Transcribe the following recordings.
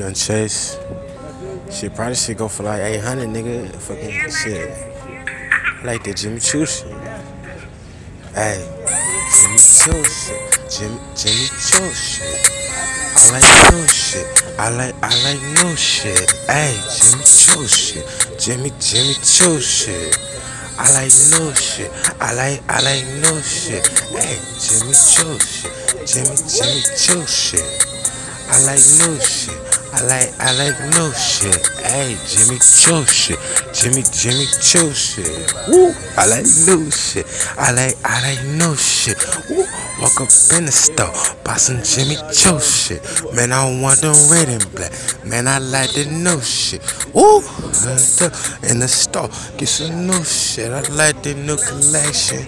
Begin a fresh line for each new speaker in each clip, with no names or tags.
Young Chase. Shit probably should go for like 800, nigga. Fucking shit. Like the Jimmy Choo shit. Hey, Jimmy Choo shit. Jimmy, Jimmy Choo shit. I like new shit. I like, I like new shit. Hey, Jimmy Choo shit. Jimmy, Jimmy Choo shit. I like new shit. I like, I like new shit. Hey, Jimmy Choo shit. Jimmy, Jimmy Choo shit. I like new shit. I like I like new shit. Hey, Jimmy Choo shit. Jimmy Jimmy Choo shit. Woo! I like new shit. I like I like new shit. Woo! Walk up in the store, buy some Jimmy Choo shit. Man, I want them red and black. Man, I like the new shit. Woo! In the store, get some new shit. I like the new collection.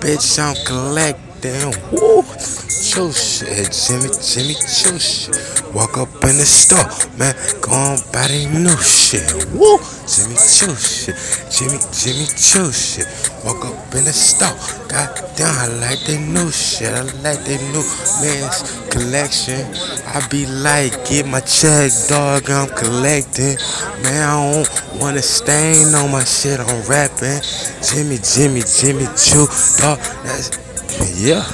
Bitch, I'm collecting. Woo! Choo shit, Jimmy, Jimmy Choo shit. Walk up in the store, man, go on buy the new shit. Woo! Jimmy Choo shit, Jimmy, Jimmy Choo shit. Walk up in the store, goddamn, I like the new shit. I like the new man's collection. I be like, get my check, dog, I'm collecting. Man, I don't wanna stain on my shit, I'm rapping. Jimmy, Jimmy, Jimmy Choo, dog, that's, yeah.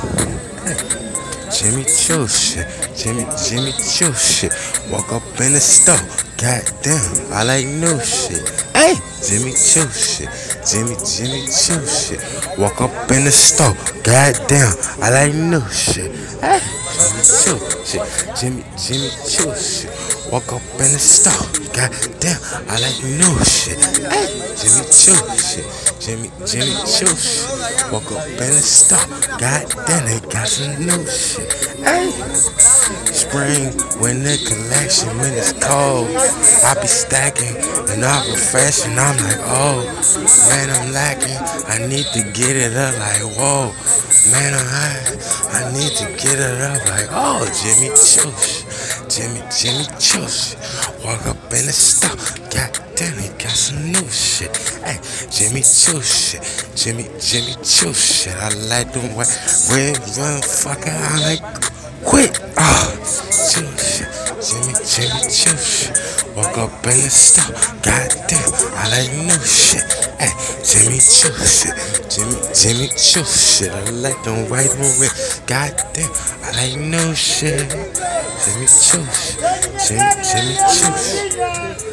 Jimmy Choo shit. Jimmy, Jimmy Choo shit. Walk up in the store. Goddamn, I like new shit. Hey, Jimmy Choo shit. Jimmy, Jimmy Choo shit. Walk up in the store. Goddamn, I like new shit. Hey, Jimmy Choo shit. Jimmy, Jimmy Choo shit. Walk up in the store. Goddamn, I like new shit. Hey, Jimmy Choo shit. Jimmy, Jimmy shit. Walk up in the God damn, they got some new shit. Hey, spring, winter collection when it's cold. I be stacking and I refreshing. I'm like, oh, man, I'm lacking. I need to get it up. Like, whoa, man, I'm high. I need to get it up. Like, oh, Jimmy Choo. Jimmy, Jimmy shit. Walk up in the store. Goddamn, they got some new shit. Hey, Jimmy Choo shit. Jimmy, Jimmy Choo shit. I like the way red run fucker. I like quit. Ah, Choo shit. Jimmy, Jimmy Choo shit. Walk up in the store. Goddamn, I like new shit. Hey, Jimmy Choo shit. Jimmy, Jimmy Choo shit. I like them white red. Goddamn, I like new shit. Jimmy Choo shit. Jimmy, Jimmy Choo shit.